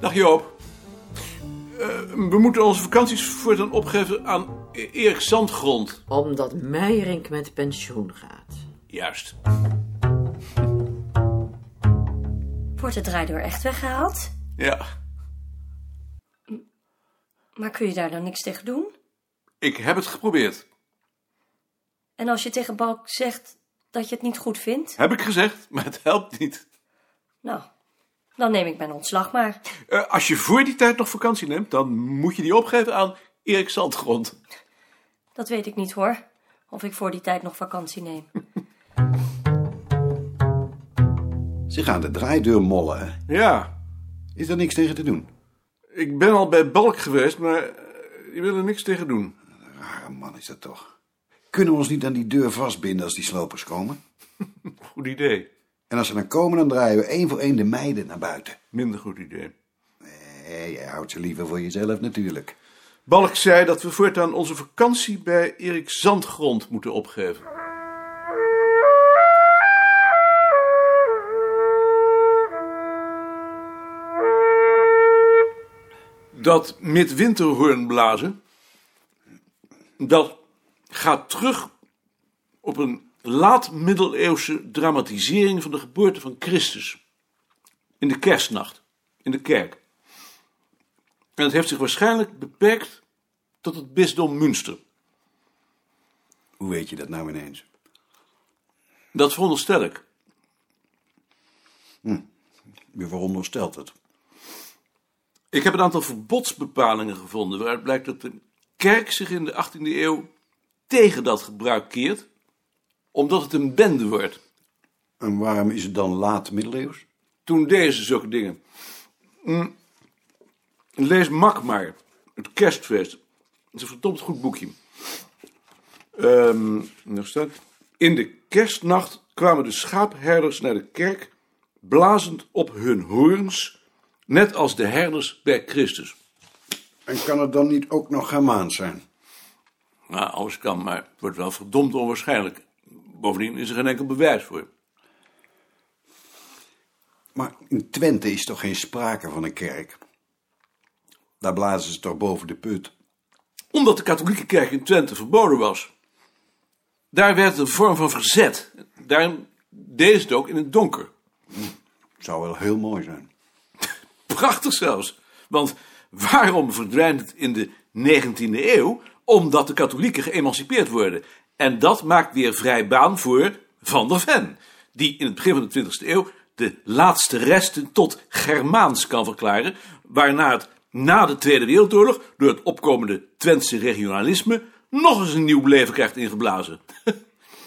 Joop. Eh, we moeten onze vakanties voortaan opgeven aan E- Erik Zandgrond. Omdat Meijerink met pensioen gaat. Juist. Wordt de draaideur echt weggehaald? Ja, Maar kun je daar dan niks tegen doen? ik heb het geprobeerd. En als je tegen Balk zegt dat je het niet goed vindt? Heb ik gezegd, maar het helpt niet. Nou, dan neem ik mijn ontslag maar. Eh, als je voor die tijd nog vakantie neemt, dan moet je die opgeven aan Erik Zandgrond. Dat weet ik niet hoor. Of ik voor die tijd nog vakantie neem. Ze gaan de draaideur mollen. hè? Ja, Is er niks tegen te doen? ik ben al bij Balk geweest, maar eh, die wil er niks tegen doen. Rare man is dat toch. Kunnen we ons niet aan die deur vastbinden als die slopers komen? Goed idee. En als ze dan komen, dan draaien we één voor één de meiden naar buiten. Minder goed idee. Nee, jij houdt ze liever voor jezelf natuurlijk. Balk zei dat we voortaan onze vakantie bij Erik Zandgrond moeten opgeven. Dat midwinterhoorn blazen, dat gaat terug op een laat-middeleeuwse dramatisering van de geboorte van Christus. In de kerstnacht, in de kerk. En het heeft zich waarschijnlijk beperkt tot het bisdom Münster. Hoe weet je dat nou ineens? Dat veronderstel ik. Je veronderstelt het. Ik heb een aantal verbodsbepalingen gevonden waaruit blijkt dat de kerk zich in de 18e eeuw tegen dat gebruik keert, omdat het een bende wordt. En waarom is het dan laat middeleeuws? Toen deden ze zulke dingen. Hm. Lees Mak maar, het kerstfeest. Het is een verdomd goed boekje. Ehm, nog staat. In de kerstnacht kwamen de schaapherders naar de kerk, blazend op hun hoorns, net als de herders bij Christus. En kan het dan niet ook nog Germaans zijn? Nou, alles kan, maar het wordt wel verdomd onwaarschijnlijk. Bovendien is er geen enkel bewijs voor. Maar in Twente is toch geen sprake van een kerk? Daar blazen ze toch boven de put? Omdat de katholieke kerk in Twente verboden was. Daar werd een vorm van verzet. Daarom deed het ook in het donker. Zou wel heel mooi zijn. Prachtig zelfs. Want waarom verdwijnt het in de 19e eeuw? Omdat de katholieken geëmancipeerd worden. En dat maakt weer vrij baan voor Van der Ven. Die in het begin van de 20e eeuw de laatste resten tot Germaans kan verklaren. Waarna het na de Tweede Wereldoorlog door het opkomende Twentse regionalisme nog eens een nieuw leven krijgt ingeblazen.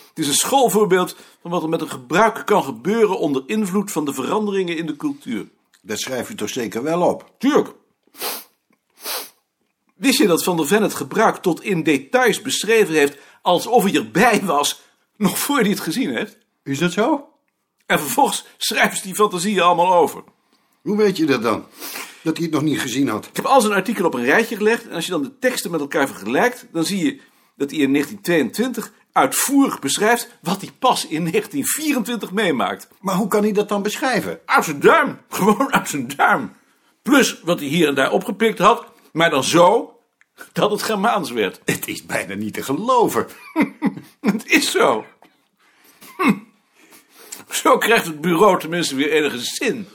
Het is een schoolvoorbeeld van wat er met een gebruik kan gebeuren onder invloed van de veranderingen in de cultuur. Dat schrijf je toch zeker wel op? Tuurlijk. Wist je dat Van der Ven het gebruik tot in details beschreven heeft alsof hij erbij was, nog voor hij het gezien heeft? Is dat zo? En vervolgens schrijft ze die fantasieën allemaal over. Hoe weet je dat dan? Dat hij het nog niet gezien had? Ik heb al zijn artikelen op een rijtje gelegd en als je dan de teksten met elkaar vergelijkt, dan zie je dat hij in 1922 uitvoerig beschrijft wat hij pas in 1924 meemaakt. Maar hoe kan hij dat dan beschrijven? Uit zijn duim. Gewoon uit zijn duim. Plus wat hij hier en daar opgepikt had, maar dan zo dat het Germaans werd. Het is bijna niet te geloven. Het is zo. Zo krijgt het bureau tenminste weer enige zin.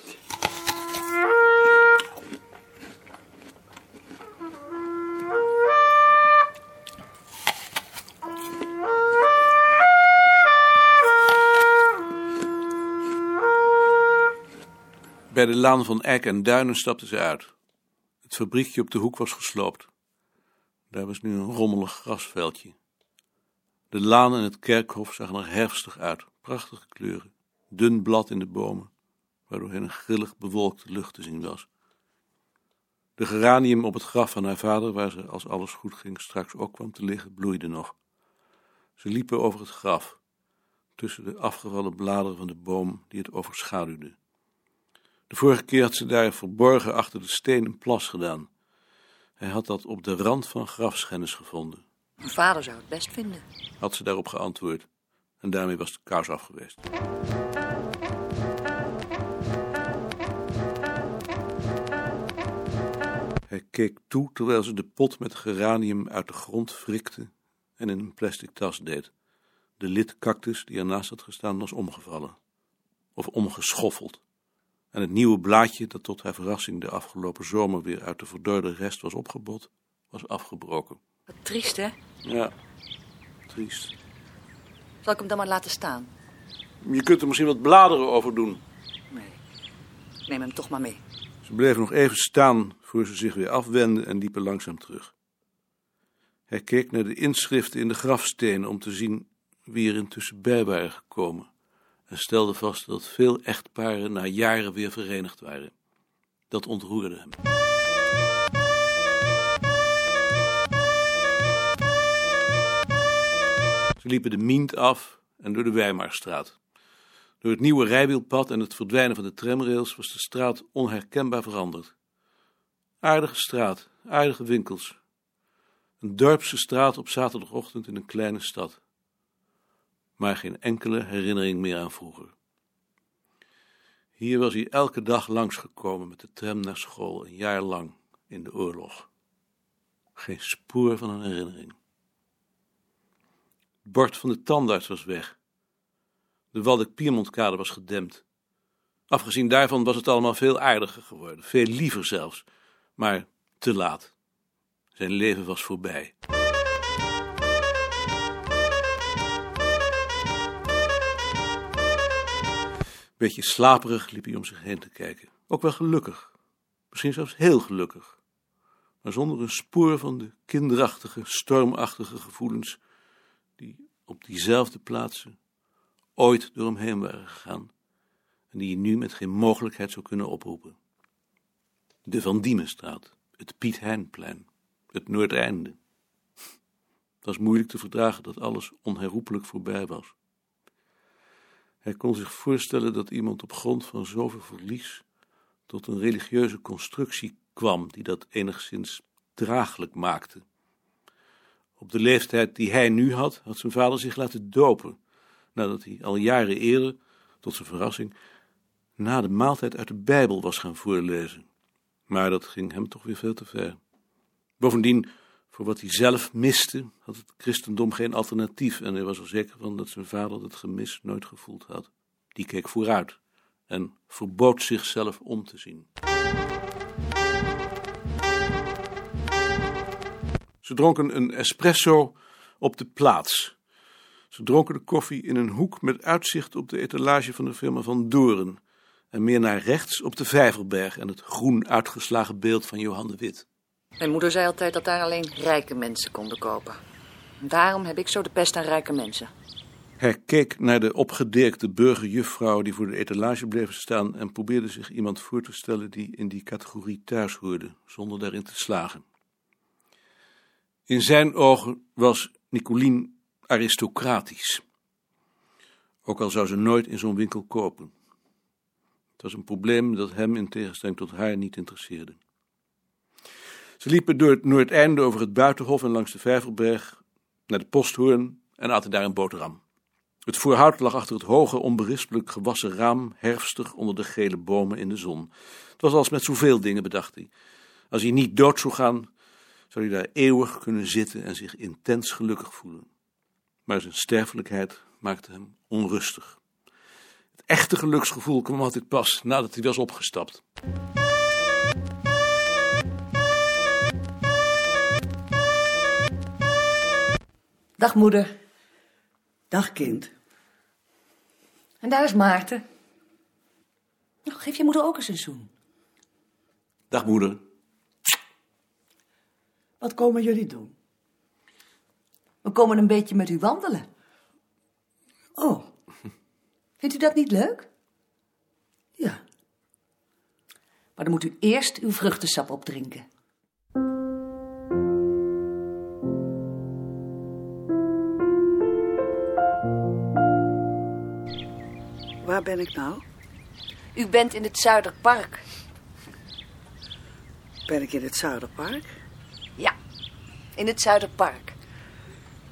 Bij de laan van Eik en Duinen stapten ze uit. Het fabriekje op de hoek was gesloopt. Daar was nu een rommelig grasveldje. De laan en het kerkhof zagen er herfstig uit. Prachtige kleuren. Dun blad in de bomen, waardoorheen een grillig bewolkte lucht te zien was. De geranium op het graf van haar vader, waar ze, als alles goed ging, straks ook kwam te liggen, bloeide nog. Ze liepen over het graf, tussen de afgevallen bladeren van de boom die het overschaduwde. De vorige keer had ze daar verborgen achter de steen een plas gedaan. Hij had dat op de rand van grafschennis gevonden. Mijn vader zou het best vinden. had ze daarop geantwoord. En daarmee was de kous af geweest. Hij keek toe terwijl ze de pot met geranium uit de grond frikte en in een plastic tas deed. De lidcactus die ernaast had gestaan was omgevallen. Of omgeschoffeld. En het nieuwe blaadje, dat tot haar verrassing de afgelopen zomer weer uit de verdorde rest was opgebot, was afgebroken. Wat triest, hè? Ja, triest. Zal ik hem dan maar laten staan? Je kunt er misschien wat bladeren over doen. Nee. Neem hem toch maar mee. Ze bleven nog even staan voor ze zich weer afwenden en liepen langzaam terug. Hij keek naar de inschriften in de grafstenen om te zien wie er intussen bij waren gekomen en stelde vast dat veel echtparen na jaren weer verenigd waren. Dat ontroerde hem. Ze liepen de Mient af en door de Weimarstraat. Door het nieuwe rijwielpad en het verdwijnen van de tramrails was de straat onherkenbaar veranderd. Aardige straat, aardige winkels. Een dorpse straat op zaterdagochtend in een kleine stad. Maar geen enkele herinnering meer aan vroeger. Hier was hij elke dag langsgekomen met de tram naar school, een jaar lang in de oorlog. Geen spoor van een herinnering. Het bord van de tandarts was weg. De Waldeck-Piermontkade was gedempt. Afgezien daarvan was het allemaal veel aardiger geworden, veel liever zelfs, maar te laat. Zijn leven was voorbij. Beetje slaperig liep hij om zich heen te kijken. Ook wel gelukkig. Misschien zelfs heel gelukkig. Maar zonder een spoor van de kinderachtige, stormachtige gevoelens die op diezelfde plaatsen ooit door hem heen waren gegaan en die je nu met geen mogelijkheid zou kunnen oproepen. De Van Diemenstraat, het Piet Heinplein, het Noordeinde. Het was moeilijk te verdragen dat alles onherroepelijk voorbij was. Hij kon zich voorstellen dat iemand op grond van zoveel verlies tot een religieuze constructie kwam die dat enigszins draaglijk maakte. Op de leeftijd die hij nu had, had zijn vader zich laten dopen, nadat hij al jaren eerder, tot zijn verrassing, na de maaltijd uit de Bijbel was gaan voorlezen. Maar dat ging hem toch weer veel te ver. Bovendien, voor wat hij zelf miste, had het christendom geen alternatief en hij was er zeker van dat zijn vader dat gemis nooit gevoeld had. Die keek vooruit en verbood zichzelf om te zien. Ze dronken een espresso op de plaats. Ze dronken de koffie in een hoek met uitzicht op de etalage van de firma Van Doren en meer naar rechts op de Vijverberg en het groen uitgeslagen beeld van Johan de Wit. Mijn moeder zei altijd dat daar alleen rijke mensen konden kopen. Daarom heb ik zo de pest aan rijke mensen. Hij keek naar de opgedirkte burgerjuffrouw die voor de etalage bleven staan en probeerde zich iemand voor te stellen die in die categorie thuis hoorde, zonder daarin te slagen. In zijn ogen was Nicolien aristocratisch. Ook al zou ze nooit in zo'n winkel kopen. Het was een probleem dat hem in tegenstelling tot haar niet interesseerde. Ze liepen door het Noordeinde over het Buitenhof en langs de Vijverberg naar de posthoorn en aten daar een boterham. Het voorhout lag achter het hoge, onberispelijk gewassen raam, herfstig onder de gele bomen in de zon. Het was als met zoveel dingen, bedacht hij. Als hij niet dood zou gaan, zou hij daar eeuwig kunnen zitten en zich intens gelukkig voelen. Maar zijn sterfelijkheid maakte hem onrustig. Het echte geluksgevoel kwam altijd pas nadat hij was opgestapt. Dag moeder. Dag kind. En daar is Maarten. Nou, geef je moeder ook eens een zoen. Dag moeder. Wat komen jullie doen? We komen een beetje met u wandelen. Oh, Vindt u dat niet leuk? ja. Maar dan moet u eerst uw vruchtensap opdrinken. Waar ben ik nou? U bent in het Zuiderpark. Ben ik in het Zuiderpark? Ja, in het Zuiderpark.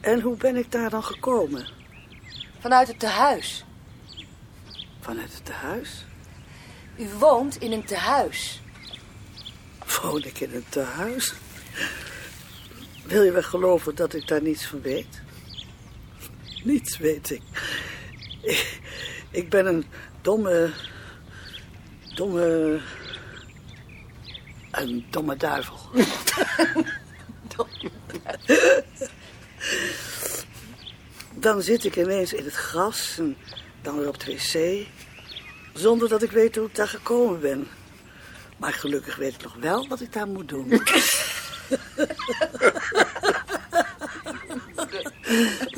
En hoe ben ik daar dan gekomen? Vanuit het tehuis. Vanuit het tehuis? U woont in een tehuis. woon ik in een tehuis. Wil je wel geloven dat ik daar niets van weet? Niets weet ik. Ik, ik ben een domme... Domme... Een domme duivel. Dan zit ik ineens in het gras en dan weer op de wc. Zonder dat ik weet hoe ik daar gekomen ben. Maar gelukkig weet ik nog wel wat ik daar moet doen.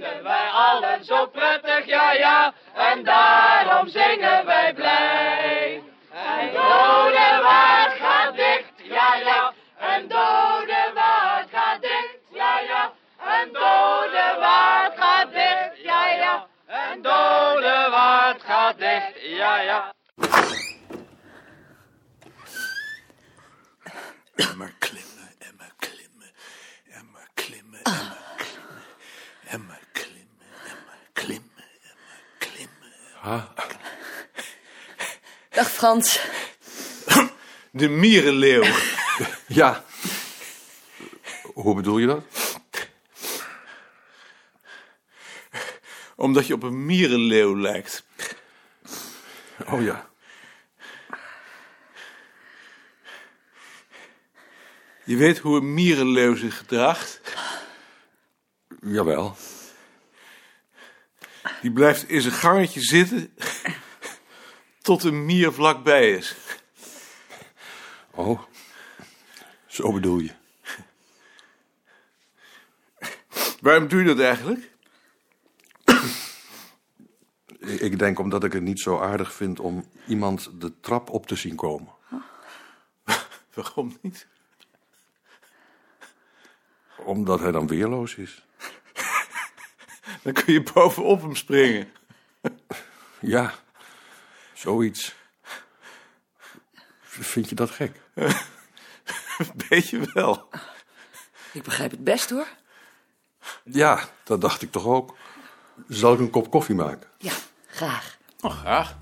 vinden wij allen zo prettig, ja ja, en daarom zingen wij blij. En dode waard gaat dicht, ja ja, en dode waard gaat dicht, ja ja, en dode waard gaat dicht, ja ja, en dode waard gaat dicht, ja ja. En maar klimmen, en maar klimmen, en maar klimmen, en maar klimmen, en maar klimmen, en maar klimmen, en maar klimmen. Dag Frans. De mierenleeuw. Ja. Hoe bedoel je dat? Omdat je op een mierenleeuw lijkt. Oh ja. Je weet hoe een mierenleeuw zich gedraagt. Jawel. Die blijft in zijn gangetje zitten tot een mier vlakbij is. Oh. Zo bedoel je. Waarom doe je dat eigenlijk? Ik ik denk omdat ik het niet zo aardig vind om iemand de trap op te zien komen. Waarom niet? Omdat hij dan weerloos is. Dan kun je bovenop hem springen. Ja, zoiets. Vind je dat gek? Weet je wel. Ik begrijp het best hoor. Ja, dat dacht ik toch ook. Zal ik een kop koffie maken? Ja, graag. Oh, graag.